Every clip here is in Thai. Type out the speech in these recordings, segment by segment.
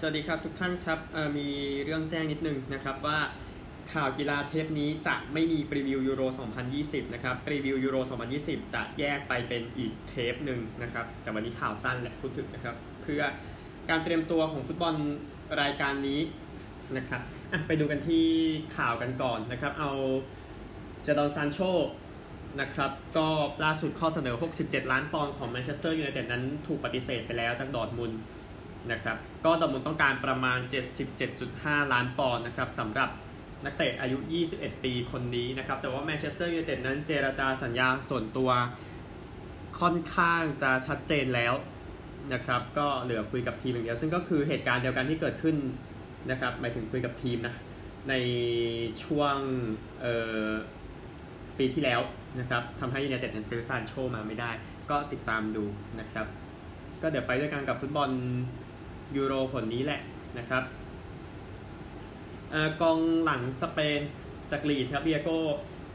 สวัสดีครับทุกท่านครับมีเรื่องแจ้งนิดนึงนะครับว่าข่าวกีฬาเทปนี้จะไม่มี preview ยูโร 2020 นะครับ preview ยูโร 2020 จะแยกไปเป็นอีกเทปหนึ่งนะครับ แต่วันนี้ข่าวสั้นแหละพูดถึงนะครับ เพื่อการเตรียมตัวของฟุตบอลรายการนี้นะครับไปดูกันที่ข่าวกันก่อนนะครับ เอาเจดอนซานโชนะครับ ก็ล่าสุดข้อเสนอ 67 ล้านปอนด์ของแมนเชสเตอร์ยูไนเต็ดนั้นถูกปฏิเสธไปแล้วจากดอร์ทมุนด์ นะครับก็ดอร์ทมุนด์ต้องการประมาณ 77.5 ล้านปอนด์นะครับสำหรับนักเตะอายุ 21 ปีคนนี้นะครับแต่ว่าแมนเชสเตอร์ยูไนเต็ดนั้นเจรจาสัญญาส่วนตัวค่อนข้างจะชัดเจนแล้วนะครับก็เหลือคุยกับทีมอย่างเดียว ซึ่งก็คือเหตุการณ์เดียวกันที่เกิดขึ้นนะครับหมายถึงคุยกับทีมนะในช่วงปีที่แล้วนะครับทำให้ยูไนเต็ดนั้นซื้อซานโชมาไม่ได้ ก็ติดตามดูนะครับ ก็เดี๋ยวไปด้วยกันกับฟุตบอล ยูโรหนนี้แหละนะครับกองหลังสเปนจากลีดส์ครับดิเอโก้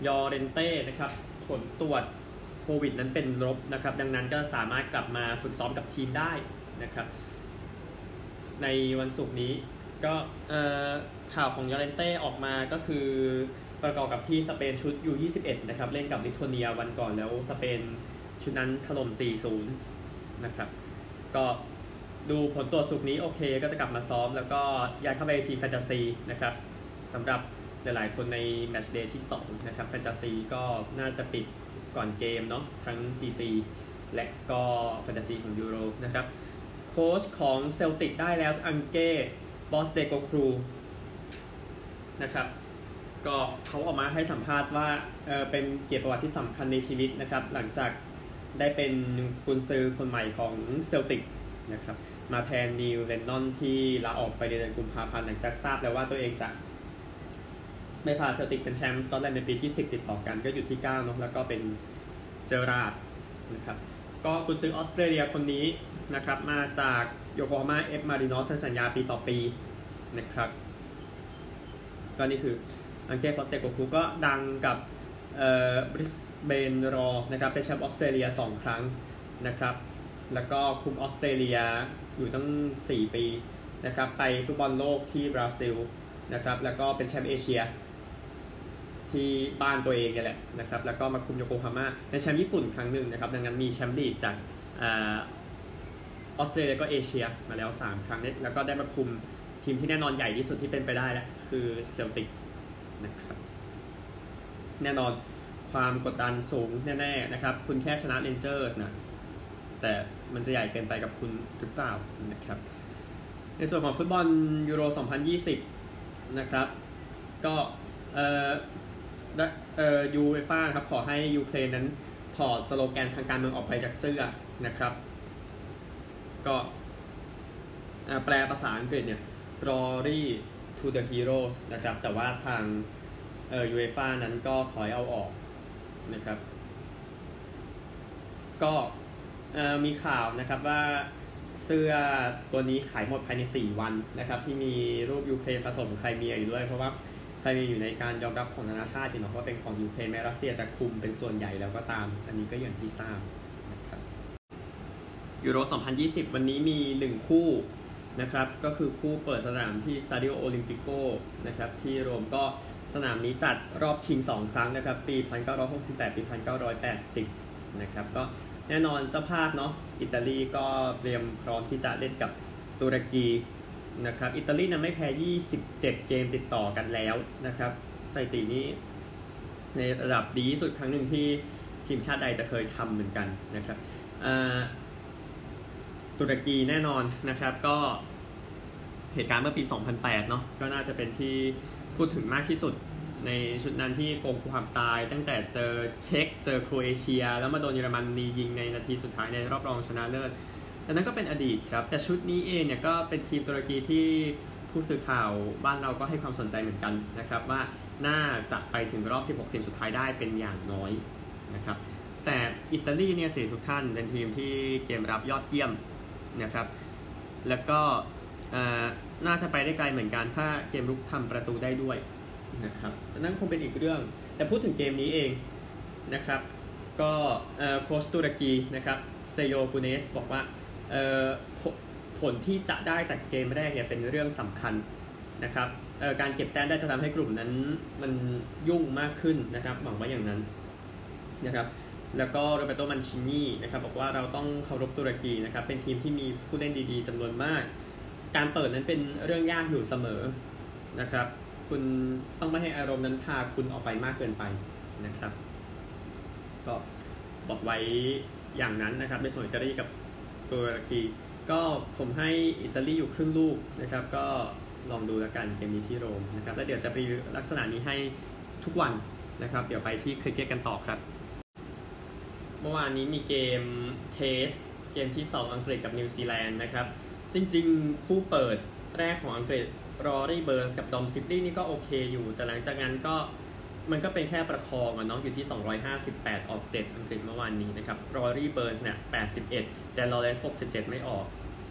ยอเรนเต้นะครับผลตรวจโควิดนั้นเป็นลบนะครับ ดังนั้นก็สามารถกลับมาฝึกซ้อมกับทีมได้นะครับ ในวันศุกร์นี้ก็ข่าวของยอเรนเต้ออกมาก็คือประกอบกับที่สเปนชุด U21 นะครับ เล่นกับลิทัวเนียวันก่อนแล้วสเปนชุดนั้นถล่ม 4-0 นะครับ ก็ ดูผลตรวจศุกร์นี้โอเคก็จะกลับมาซ้อม แล้วก็ย้ายเข้าไปทีมแฟนตาซีนะครับสำหรับหลายๆคนใน matchday ที่ 2 นะครับแฟนตาซีก็น่าจะปิดก่อนเกมเนาะทั้ง GG และก็แฟนตาซีของยูโรนะครับโค้ชของเซลติกได้แล้วอังเก้ พอสเตโคกลูนะครับก็เขาออกมาให้สัมภาษณ์ว่าเออเป็นเกียรติประวัติที่สำคัญในชีวิตนะครับ หลังจากได้เป็นกุนซือคนใหม่ของเซลติก นะครับมาแทนนีล เลนนอนที่ลาออกไปในเดือนกุมภาพันธ์หลังจากทราบแล้วว่าตัวเองจะไม่พาเซลติกเป็นแชมป์สกอตแลนด์ในปีที่ 10 ติดต่อกันก็อยู่ที่9เนาะแล้วก็เป็นเจอร์ราร์ดนะครับก็กุนซือออสเตรเลียคนนี้นะครับมาจากโยโกฮาม่าเอฟมารินอสสัญญาปีต่อปีนะครับก็นี่คืออังเก้พอสเตโคกลูก็ดังกับเอ่อบริสเบนรอร์นะครับเป็นแชมป์ออสเตรเลีย 2 ครั้งนะครับ แล้วก็คุมออสเตรเลียอยู่ตั้ง 4 ปีนะครับไปฟุตบอลโลกที่บราซิลนะครับแล้วก็เป็นแชมป์เอเชีย ที่บ้านตัวเองนี่แหละนะครับแล้วก็มาคุมโยโกฮาม่าได้แชมป์ญี่ปุ่นครั้งหนึ่งนะครับดังนั้นมีแชมป์ลีกจากออสเตรเลียก็เอเชียมาแล้ว 3 ครั้งนี้แล้วก็ได้มาคุมทีมที่แน่นอนใหญ่ที่สุดที่เป็นไปได้แล้วคือเซลติกนะครับแน่นอนความกดดันสูงแน่ๆนะครับ คุณแค่ชนะเรนเจอร์สนะ แต่ มันจะใหญ่เกินไปกับคุณหรือเปล่านะครับ ในส่วนของฟุตบอลยูโร 2020 นะครับ ก็เอ่อเอ่อยูเอฟ่าครับขอให้ยูเครนนั้นถอดสโลแกนทางการเมืองออกไปจากเสื้อนะครับ ก็แปลภาษาอังกฤษเนี่ย glory to the heroes นะครับ แต่ว่าทางเอ่อยูเอฟ่านั้นก็ขอให้เอาออกนะครับ ก็ มีข่าวนะครับว่าเสื้อตัวนี้ขายหมดภายใน 4 วันนะครับที่มีรูปยูเครนผสมไครเมียอยู่ด้วย เพราะว่าไครเมียอยู่ในการยอมรับของนานาชาติเนาะว่าเป็นของยูเครนแม้รัสเซียจะคุมเป็นส่วนใหญ่แล้วก็ตาม อันนี้ก็อย่างที่ทราบนะครับยูโร 2020 วันนี้มี 1 คู่นะครับก็คือคู่เปิดสนามที่สตาดิโอโอลิมปิโกนะครับที่โรมก็สนามนี้จัดรอบชิง 2 ครั้งนะครับปี 1968 ปี 1980 นะครับก็ แน่นอนเจ้าภาพเนาะอิตาลีก็เตรียมพร้อมที่จะเล่นกับตุรกีนะครับอิตาลีนั้นไม่แพ้ 27 เกมติดต่อกันแล้วนะครับสถิตินี้ในระดับดีสุดครั้งหนึ่งที่ทีมชาติใดจะเคยทำเหมือนกันนะครับตุรกีแน่นอนนะครับก็เหตุการณ์เมื่อปี 2008 เนาะก็น่าจะเป็นที่พูดถึงมากที่สุด ในชุดนั้นที่โกงความตาย ตั้งแต่เจอเช็กเจอโครเอเชีย แล้วมาโดนเยอรมนียิงในนาทีสุดท้ายในรอบรองชนะเลิศแต่นั้นก็เป็นอดีตครับ แต่ชุดนี้เองเนี่ยก็เป็นทีมตุรกีที่ผู้สื่อข่าวบ้านเราก็ให้ความสนใจเหมือนกันนะครับว่าน่าจะไปถึงรอบ 16 ทีมสุดท้ายได้เป็นอย่างน้อยนะครับแต่อิตาลีเนี่ยสิทุกท่านเป็นทีมที่เกมรับยอดเยี่ยมนะครับแล้วก็น่าจะไปได้ไกลเหมือนกันถ้าเกมรุกทำประตูได้ด้วย นะครับนั่นคงเป็นอีกเรื่อง แต่พูดถึงเกมนี้เองนะครับ ก็โค้ชตุรกีนะครับเซโยกูเนสบอกว่าผผลที่จะได้จากเกมแรกเนี่ยเป็นเรื่องสำคัญนะครับการเก็บแต้มได้จะทำให้กลุ่มนั้นมันยุ่งมากขึ้นนะครับหวังว่าอย่างนั้นนะครับแล้วก็โรเบโตมันชินีนะครับบอกว่าเราต้องเคารพตุรกีนะครับเป็นทีมที่มีผู้เล่นดีๆจำนวนมาก การเปิดนั้นเป็นเรื่องยากอยู่เสมอนะครับ คุณต้องไม่ให้อารมณ์นั้นพาคุณออกไปมากเกินไปนะครับ ก็บอกไว้อย่างนั้นนะครับในส่วนอิตาลีกับตุรกีก็ผมให้อิตาลีอยู่ครึ่งลูกนะครับ ก็ลองดูแล้วกันเกมนี้ที่โรมนะครับ แล้วเดี๋ยวจะรีวิวลักษณะนี้ให้ทุกวันนะครับ เดี๋ยวไปที่คริกเก็ตกันต่อครับ เมื่อวานนี้มีเกม Test เกมที่ 2 อังกฤษกับนิวซีแลนด์นะครับ จริงๆ คู่เปิดแรกของอังกฤษ รอรี่เบิร์นส์กับดอมซิบลีย์นี่ก็โอเคอยู่ แต่หลังจากนั้นก็มันก็เป็นแค่ประคองอะเนาะอยู่ที่ 258 ออก 7 อังกฤษเมื่อวานนี้นะครับรอรี่เบิร์นส์เนี่ย 81 แดนลอเรนส์67 ไม่ออก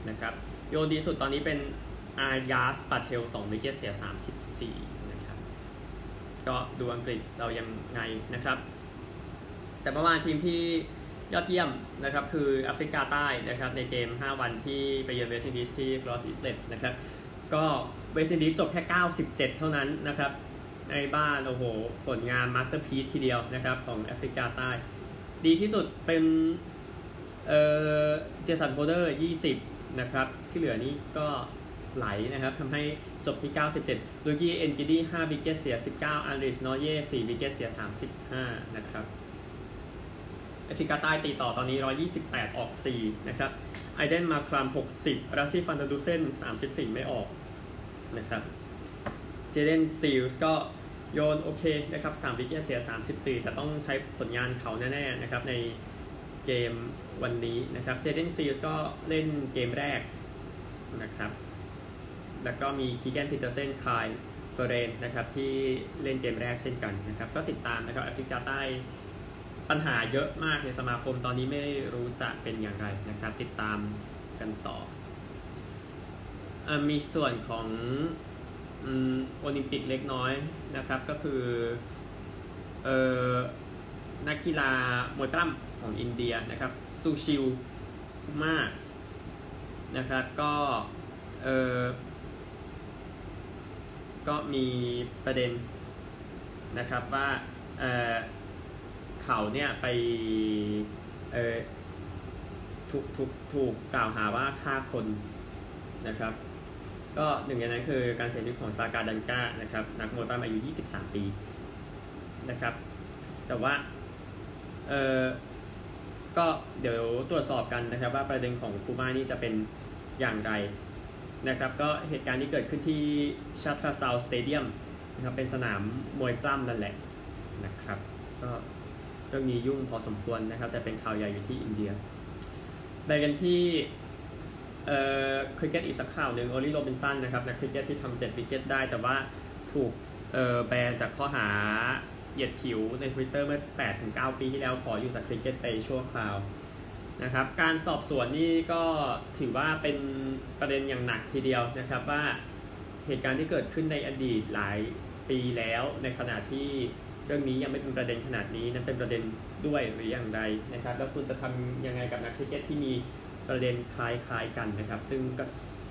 นะครับโยนดีสุดตอนนี้เป็นอาจาสปาเทล 2 wicket เสีย 34 นะครับ ก็ดูอังกฤษจะเอายังไงนะครับ แต่เมื่อวานทีมที่ยอดเยี่ยมนะครับ คือแอฟริกาใต้นะครับ ในเกม 5 วันที่ไปเยือนเวสต์อินดีสที่กรอสอิสเลตนะครับ ก็เวสต์อินดีสจบแค่ 97 เท่านั้นนะครับ ในบ้านโอ้โห ผลงาน masterpiece ทีเดียวนะครับ ของแอฟริกาใต้ ดีที่สุดเป็นเออเจสันโฮลเดอร์ 20 นะครับ ที่เหลือนี้ก็ไหลนะครับทำให้จบที่ 97 ลุงกี้เอนกิดี้5 wicket เสีย 19 อันริชนอเกีย 4 wicket เสีย 35 นะครับ แอฟริกาใต้ตีต่อตอนนี้ 128 ออก 4 นะครับ ไอเดนมาคราม 60 ราสซี่ฟันเดดูเซน 34 ไม่ออกนะครับ เจเดนซิลส์ก็โยนโอเคนะครับ3 wicket เสีย 34 แต่ต้องใช้ผลงานเขาแน่ๆนะครับในเกมวันนี้นะครับ เจเดนซิลส์ก็เล่นเกมแรกนะครับ แล้วก็มีคีแกนพิเตอร์เซนคายเฟเรนนะครับที่เล่นเกมแรกเช่นกันนะครับ ก็ติดตามนะครับแอฟริกาใต้ ปัญหาเยอะมากในสมาคมตอนนี้ไม่รู้จะเป็นอย่างไรนะครับ ติดตามกันต่ออมีส่วนของโอลิมปิกเล็กน้อยนะครับก็คือออนักกีฬามวยปล้ำของอินเดียนะครับซูชิลมานะครับก็เออก็มีประเด็นนะครับว่าเเขาเนี่ยไปเออถูกถูกถูกกล่าวหาว่าฆ่าคนนะครับ ก็หนึ่งในนั้นคือการเสียชีวิตของซากาดันกานะครับนักมวยปล้ำอายุ 23 ปีนะครับ แต่ว่าเออก็เดี๋ยวตรวจสอบกันนะครับ ว่าประเด็นของคูมาร์นี่จะเป็นอย่างไรนะครับ ก็เหตุการณ์นี้เกิดขึ้นที่ชัตราซาล stadium นะครับเป็นสนามมวยปล้ำนั่นแหละนะครับ ก็ เรื่องนี้ยุ่งพอสมควรนะครับ แต่เป็นข่าวใหญ่อยู่ที่อินเดียไปกันที่เอ่อคริกเก็ตอีกสักข่าวหนึ่งออลลี่โรบินสันนะครับนักคริกเก็ตที่ทำเจ็ด wicket ได้ แต่ว่าถูกเอ่อแบนจากข้อหาเหยียดผิวใน Twitter เมื่อ 8-9 ปีที่แล้วขออยู่จากคริกเก็ตไปชั่วคราวนะครับการสอบสวนนี่ก็ถือว่าเป็นประเด็นอย่างหนักทีเดียวนะครับว่าเหตุการณ์ที่เกิดขึ้นในอดีตหลายปีแล้วในขณะที่ เรื่องนี้ยังไม่เป็นประเด็นขนาดนี้นั้นเป็นประเด็นด้วยหรืออย่างไรนะครับ แล้วคุณจะทำยังไงกับนักคริกเก็ตที่มีประเด็นคล้ายๆกันนะครับ ซึ่งก็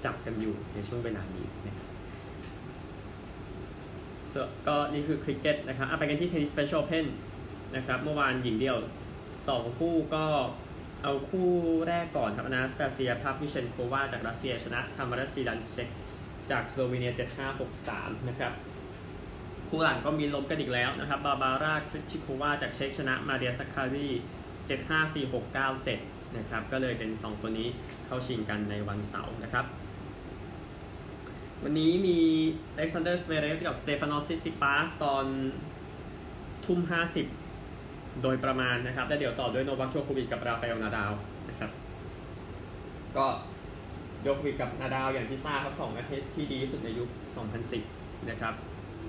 จับกันอยู่ในช่วงเวลานี้นะครับก็นี่คือคริกเก็ตนะครับไปกันที่เทนนิสสเปเชียลเพนนะครับเมื่อวานหญิงเดี่ยว 2 คู่ก็เอาคู่แรกก่อนครับอนาสตาเซียพาฟลิวเชนโควาจากรัสเซียชนะทามาราซีดันเซ็กจากสโลวีเนีย 7563 นะครับ คู่หลังก็มีลบกันอีกแล้วนะครับ บาบาร่าเครชิโควาจากเช็กชนะมาเรียซักคารี754697 นะครับ ก็เลยเป็น 2 คนนี้เข้าชิงกันในวันเสาร์นะครับ วันนี้มีอเล็กซานเดอร์ซเวเรฟกับสเตฟานอสซิตซิปาสตอนทุ่ม 50 โดยประมาณนะครับ แล้วเดี๋ยวต่อด้วยโนวัคโยโควิชกับราฟาเอลนาดาวนะครับ ก็โยโควิชกับนาดาวอย่างที่ทราบครับสองนักเทนนิสที่ดีสุดในยุค 2010 นะครับ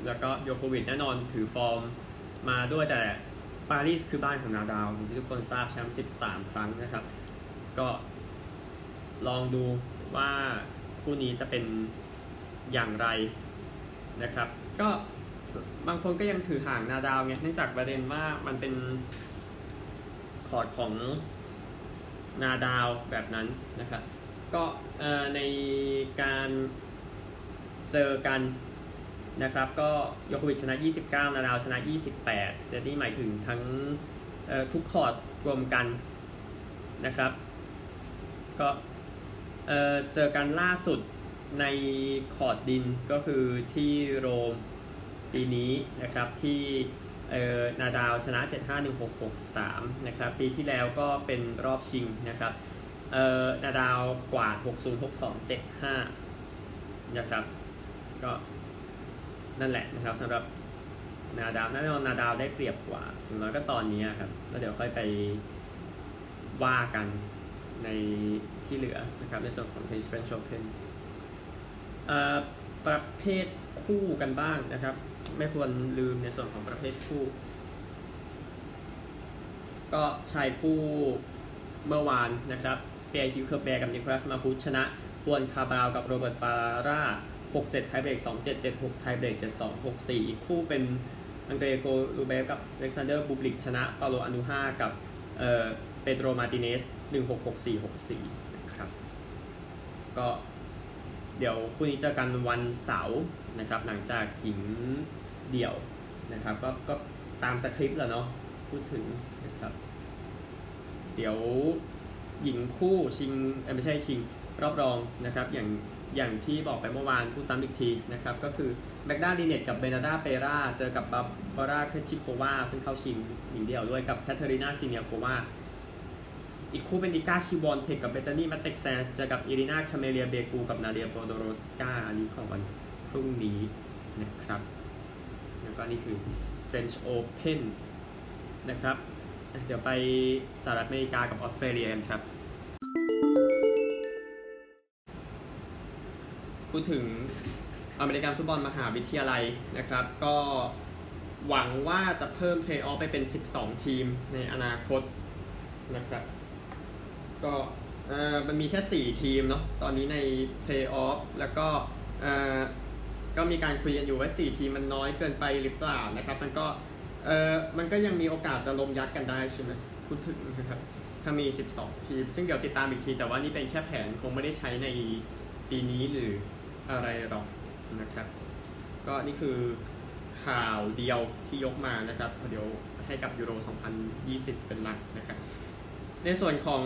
แล้วก็โยโควิชแน่นอนถือฟอร์มมาด้วยแต่ปารีสคือบ้านของนาดาวที่ทุกคนทราบแชมป์ 13 ครั้งนะครับ ก็ลองดูว่าคู่นี้จะเป็นอย่างไรนะครับ ก็บางคนก็ยังถือห่างนาดาวไงเนื่องจากประเด็นว่ามันเป็นคอร์ดของนาดาวแบบนั้นนะครับ ก็ในการเจอกัน นะครับ ก็ยโควิชชนะ 29 นาดาวชนะ 28 แต่นี่หมายถึงทั้งทุกคอร์ดรวมกันนะครับ ก็เจอกันล่าสุดในคอร์ดดินก็คือที่โรมปีนี้นะครับที่นาดาวชนะ 751-663 นะครับปีที่แล้วก็เป็นรอบชิงนะครับนาดาวกวาด 606275 นะครับก็ นั่นแหละนะครับสำหรับนาดาวแน่นอนนาดาวได้เปรียบกว่าอย่างน้อยก็ตอนนี้ครับแล้วเดี๋ยวค่อยไปว่ากันในที่เหลือนะครับในส่วนของ Tennis French Open ประเภทคู่กันบ้างนะครับ ไม่ควรลืมในส่วนของประเภทคู่ ก็ชายคู่เมื่อวานนะครับปิแอร์อูกแอร์แบร์กับนิโคลัสมาอูชนะฮวนคาบัลกับโรเบิร์ตฟาร่า 6-7 ไทเบรก2-7 7-6 ไทเบรก7-2 6-4 อีกคู่เป็นอังเดรโกลูเบฟกับเล็กซานเดอร์บูบลิกชนะปาโบลอันดูฮากับเอ่อเปโดรมาร์ติเนส 166464นะครับก็เดี๋ยวคู่นี้เจอกันวันเสาร์นะครับหลังจากหญิงเดี่ยวนะครับก็ก็ตามสคริปต์แล้วเนาะพูดถึงนะครับเดี๋ยวหญิงคู่ชิงไม่ใช่ชิงรอบรองนะครับอย่าง อย่างที่บอกไปเมื่อวานพูดซ้ำอีกทีนะครับ ก็คือแมกด้าลีเนตกับเบอร์นาดาเปราเจอกับบาบาร่าเครชิโควาซึ่งเข้าชิงหญิงเดี่ยวด้วยกับแคทเธอรีนาซีเนียโควาอีกคู่เป็นอิกาชวอนเทคกับเบธานีมาเต็กแซนด์สเจอกับอิรินาคาเมเลียเบกูกับนาเดียโปโดโรสกาอันนี้ของวันพรุ่งนี้นะครับแล้วก็นี่คือ French Open นะครับ เดี๋ยวไปสหรัฐอเมริกากับออสเตรเลียกันครับ พูดถึงอเมริกันฟุตบอลมหาวิทยาลัยนะครับ ก็หวังว่าจะเพิ่มเพลย์ออฟไปเป็น 12 ทีมในอนาคตนะครับ ก็มันมีแค่ 4 ทีมเนาะตอนนี้ในเพลย์ออฟแล้วก็ก็มีการคุยกันอยู่ว่า 4 ทีมมันน้อยเกินไปหรือเปล่านะครับ มันก็เออมันก็ยังมีโอกาสจะลมยัดกันได้ใช่ไหมพูดถึงนะครับถ้ามี 12 ทีม ซึ่งเดี๋ยวติดตามอีกที แต่ว่านี่เป็นแค่แผนคงไม่ได้ใช้ในปีนี้หรือ อะไรหรอกนะครับ ก็นี่คือข่าวเดียวที่ยกมานะครับ เดี๋ยวให้กับยูโร 2020 เป็นหลักนะครับ ในส่วนของ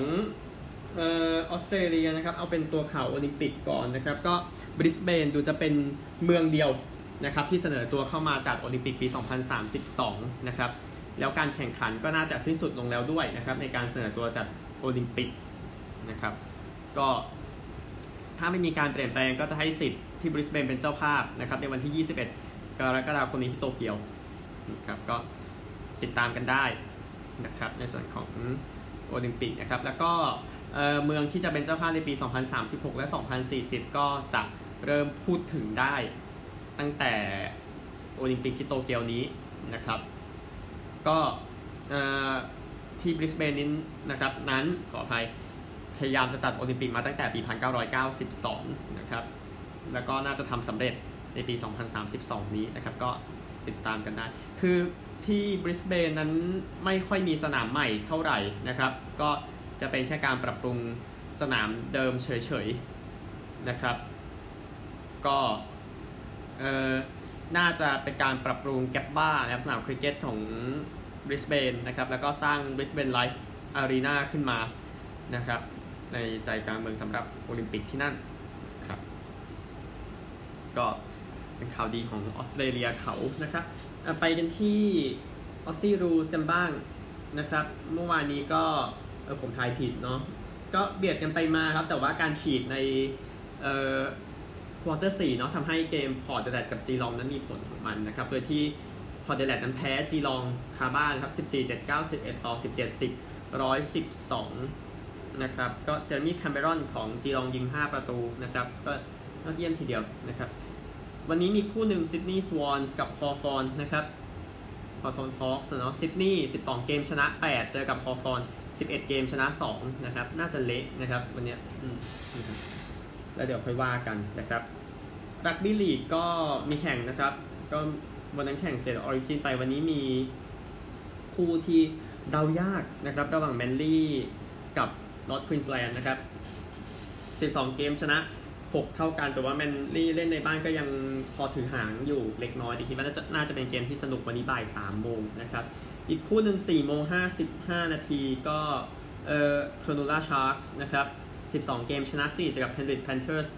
ออสเตรเลียนะครับ เอาเป็นตัวข่าวโอลิมปิกก่อนนะครับ ก็บริสเบนดูจะเป็นเมืองเดียวนะครับที่เสนอตัวเข้ามาจัดโอลิมปิกปี 2032 นะครับ แล้วการแข่งขันก็น่าจะสิ้นสุดลงแล้วด้วยนะครับ ในการเสนอตัวจัดโอลิมปิกนะครับ ก็ ถ้าไม่มีการเปลี่ยนแปลงก็จะให้สิทธิ์ที่บริสเบนเป็นเจ้าภาพนะครับในวันที่ 21 กรกฎาคมนี้ที่โตเกียวนะครับก็ติดตามกันได้นะครับในส่วนของโอลิมปิกนะครับแล้วก็เมืองที่จะเป็นเจ้าภาพในปี 2036 และ 2040 ก็จะเริ่มพูดถึงได้ตั้งแต่โอลิมปิกที่โตเกียวนี้นะครับ ก็ที่บริสเบนนี้นะครับนั้นขออภัย ยายามจะจัดโอลิมปิกมาตั้งแต่ปี 1992 นะครับ แล้วก็น่าจะทำสำเร็จในปี 2032 นี้นะครับ ก็ติดตามกันได้ คือที่บริสเบนนั้นไม่ค่อยมีสนามใหม่เท่าไหร่นะครับ ก็จะเป็นแค่การปรับปรุงสนามเดิมเฉยๆ นะครับ ก็เออน่าจะเป็นการปรับปรุงแกบบานะครับสนามคริกเก็ตของบริสเบนนะครับ แล้วก็สร้างบริสเบนไลฟ์อารีนาขึ้นมานะครับ ในใจกลางเมืองสำหรับโอลิมปิกที่นั่นครับ ก็เป็นข่าวดีของออสเตรเลียเขานะครับไปกันที่ Aussie Rules กันบ้างนะครับ เมื่อวานนี้ก็เออผมทายผิดเนาะก็เบียดกันไปมาครับ แต่ว่าการฉีกในเอ่อ quarter สี่เนาะทำให้เกมพอร์ตแอดิเลดกับจีลองนั้นมีผลของมันนะครับโดยที่พอร์ตเดลดนั้นแพ้จีลองคาบ้านครับ 14 7 9 11 ต่อ 17 10 112 นะครับ ก็เจอร์มี่แคมเบรอนของจีลองยิง 5 ประตูนะครับ ก็ยอดเยี่ยมทีเดียวนะครับ วันนี้มีคู่หนึ่งซิดนีย์สวอนส์กับฮอฟอนนะครับฮอฟอนทอกส์เนาะซิดนีย์12 เกมชนะ 8 เจอกับฮอฟอน11 เกมชนะ 2 นะครับ น่าจะเละนะครับ วันนี้แล้วเดี๋ยวค่อยว่ากันนะครับรักบี้ลีกก็มีแข่งนะครับ ก็วันนั้นแข่ง State Origin ไปวันนี้มีคู่ที่เดายากนะครับ ระหว่างแมนลี่กับ นอร์ทควีนส์แลนด์นะครับ 12 เกมชนะ 6 เท่ากัน แต่ว่าแมนลี่เล่นในบ้านก็ยังพอถือหางอยู่เล็กน้อยแต่คิดว่าน่าจะน่าจะเป็นเกมที่สนุกวันนี้บ่าย3โมงนะครับ อีกคู่หนึ่ง4โมง55 นาทีก็เอ่อโครนัลลาชาร์กส์นะครับ 12 เกมชนะ 4 เจอกับเพนริธแพนเธอร์ส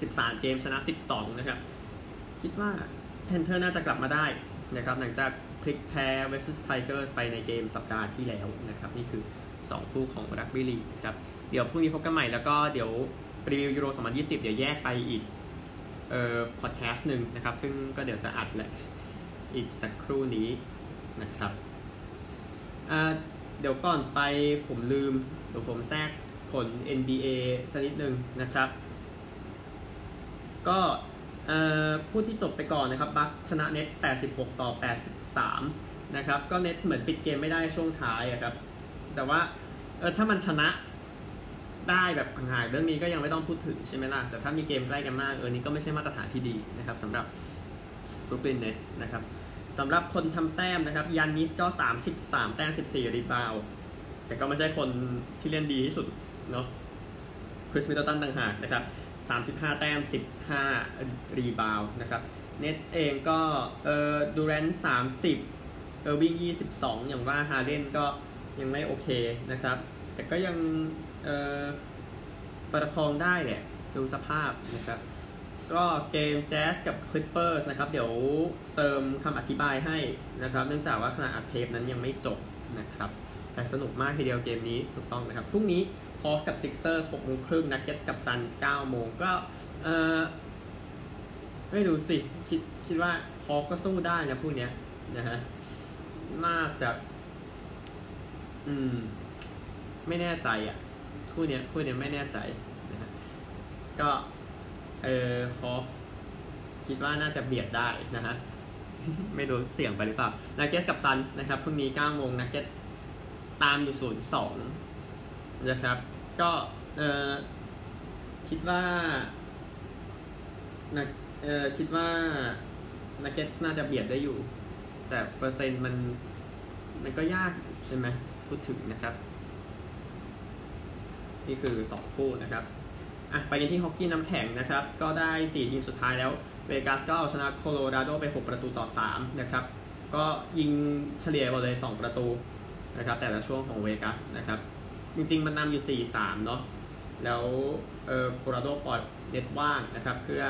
13 เกมชนะ 12 นะครับ คิดว่าแพนเธอร์น่าจะกลับมาได้นะครับหลังจากพลิกแพ้ versus Tigers ไปในเกมสัปดาห์ที่แล้วนะครับ นี่คือ 2 คู่ของรักบี้ลีครับ เดี๋ยวพรุ่งนี้พบกันใหม่แล้วก็เดี๋ยวรีวิวยูโร 2020 เดี๋ยวแยกไปอีกเอ่อพอดแคสต์หนึ่งนะครับ ซึ่งก็เดี๋ยวจะอัดแหละอีกสักครู่นี้นะครับอ่าเดี๋ยวก่อนไปผมลืมเดี๋ยวผมแทรกผล NBA สักนิดนึงนะครับ ก็ผู้ที่จบไปก่อนนะครับบัคชนะเน็ต86 ต่อ 83 นะครับ ก็เน็ตเหมือนปิดเกมไม่ได้ช่วงท้ายอะครับ แต่ว่าเออถ้ามันชนะได้แบบห่างๆเรื่องนี้ก็ยังไม่ต้องพูดถึงใช่ไหมล่ะ แต่ถ้ามีเกมใกล้กันมากเออนี่ก็ไม่ใช่มาตรฐานที่ดีนะครับสำหรับ Brooklyn Nets นะครับสำหรับคนทำแต้มนะครับยันนิสก็ 33 แต้ม 14 รีบาว แต่ก็ไม่ใช่คนที่เล่นดีที่สุดเนาะคริสมิดเดิลตันต่างหากนะครับ35 แต้ม 15 rebound นะครับเน็ตเองก็เออดูแรนท์30 เออร์วิง22 อย่างว่าฮาร์เดนก็ ยังไม่โอเคนะครับ แต่ก็ยังประคองได้แหละดูสภาพนะครับ ก็เกมแจ๊สกับคลิปเปอร์สนะครับ เดี๋ยวเติมคำอธิบายให้นะครับ เนื่องจากว่าขณะอัดเทปนั้นยังไม่จบนะครับ แต่สนุกมากทีเดียวเกมนี้ถูกต้องนะครับ พรุ่งนี้ฮอกส์กับซิกเซอร์สหกโมงครึ่งนักเก็ตกับซันส์เก้าโมงก็เออไม่รู้สิ คิดคิดว่าฮอกส์ก็สู้ได้นะพวกเนี้ยนะฮะ น่าจะ อืม ไม่แน่ใจอะ คู่เนี้ยคู่เนี้ยไม่แน่ใจนะฮะก็เออฮอกส์คิดว่าน่าจะเบียดได้นะฮะ ไม่รู้เสี่ยงไปหรือเปล่านักเก็ตกับซันส์นะครับพรุ่งนี้9โมงนักเก็ตตามอยู่ศูนย์สองนะครับ ก็เออคิดว่านักเออคิดว่านักเก็ตน่าจะเบียดได้อยู่ แต่เปอร์เซ็นต์มันมันก็ยากใช่ไหม พูดถึงนะครับ นี่คือ 2 คู่นะครับอะไปกันที่ฮอกกี้น้ำแข็งนะครับ ก็ได้ 4 ทีมสุดท้ายแล้วเวกัสก็เอาชนะโคโลราโดไป 6 ประตูต่อ 3 นะครับ ก็ยิงเฉลี่ยหมดเลย 2 ประตูนะครับ แต่ละช่วงของเวกัสนะครับ จริงๆ มันนำอยู่ 4-3 เนาะแล้วเออโคโลราโดปล่อยเน็ตว่างนะครับ เพื่อ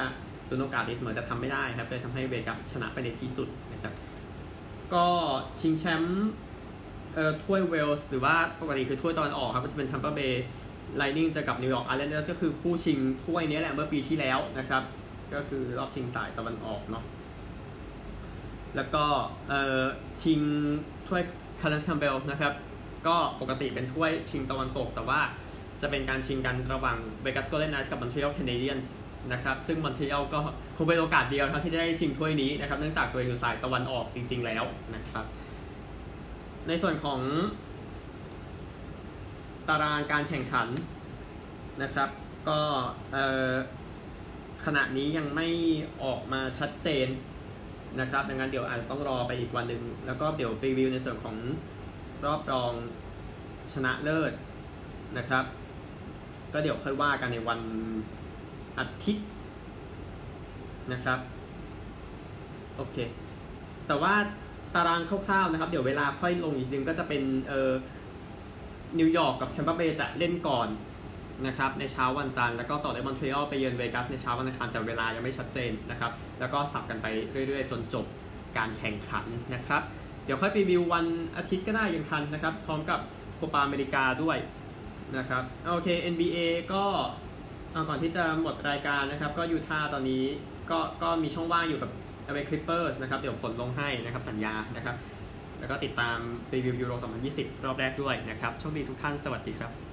ตุนโอกาสดีเสมอจะทำไม่ได้ครับเลยทำให้เวกัสชนะไปในที่สุดนะครับ ก็ชิงแชมป์ เอ่อถ้วยเวลส์หรือว่าปกติคือถ้วยตะวันออกครับก็จะเป็นทัมเปอร์เบย์ไลนิ่งจะกับนิวยอร์กอาร์เรนเดอร์สก็คือคู่ชิงถ้วยนี้แหละเมื่อปีที่แล้วนะครับ ก็คือรอบชิงสายตะวันออกเนาะแล้วก็เอ่อชิงถ้วยคลาเรนซ์แคมป์เบลนะครับ ก็ปกติเป็นถ้วยชิงตะวันตก แต่ว่าจะเป็นการชิงกันระหว่างเวกัสโกลเด้นไนท์กับมอนทรีออลแคนาเดียนส์นะครับ ซึ่งมอนทรีออลก็คงเป็นโอกาสเดียวนะครับที่จะได้ชิงถ้วยนี้นะครับ เนื่องจากตัวเองอยู่สายตะวันออกจริง ๆ แล้วนะครับ ในส่วนของตารางการแข่งขันนะครับ ก็ขณะนี้ยังไม่ออกมาชัดเจนนะครับ ดังนั้นเดี๋ยวอาจจะต้องรอไปอีกวันหนึ่งแล้วก็เดี๋ยวรีวิวในส่วนของรอบรองชนะเลิศนะครับ ก็เดี๋ยวค่อยว่ากันในวันอาทิตย์นะครับ โอเค แต่ว่า ตารางคร่าวๆนะครับ เดี๋ยวเวลาค่อยลงอีกนึงก็จะเป็นเอ่อนิวยอร์กกับแทมเปอร์เบย์จะเล่นก่อนนะครับในเช้าวันจันทร์แล้วก็ต่อด้วยมอนทรีออลไปเยือนเวกัสในเช้าวันอังคารแต่เวลายังไม่ชัดเจนนะครับ แล้วก็สับกันไปเรื่อยๆ จนจบการแข่งขันนะครับ เดี๋ยวค่อยรีวิววันอาทิตย์ก็ได้ยังทันนะครับ พร้อมกับโคปาอเมริกาด้วยนะครับโอเค NBA ก็ก่อนที่จะหมดรายการนะครับ ก็ยูทาตอนนี้ก็ก็มีช่องว่างอยู่กับ LA Clippers นะครับเดี๋ยวผลลงให้นะครับสัญญานะครับแล้วก็ติดตามรีวิวยูโร 2020 รอบแรกด้วยนะครับโชคดีทุกท่านสวัสดีครับ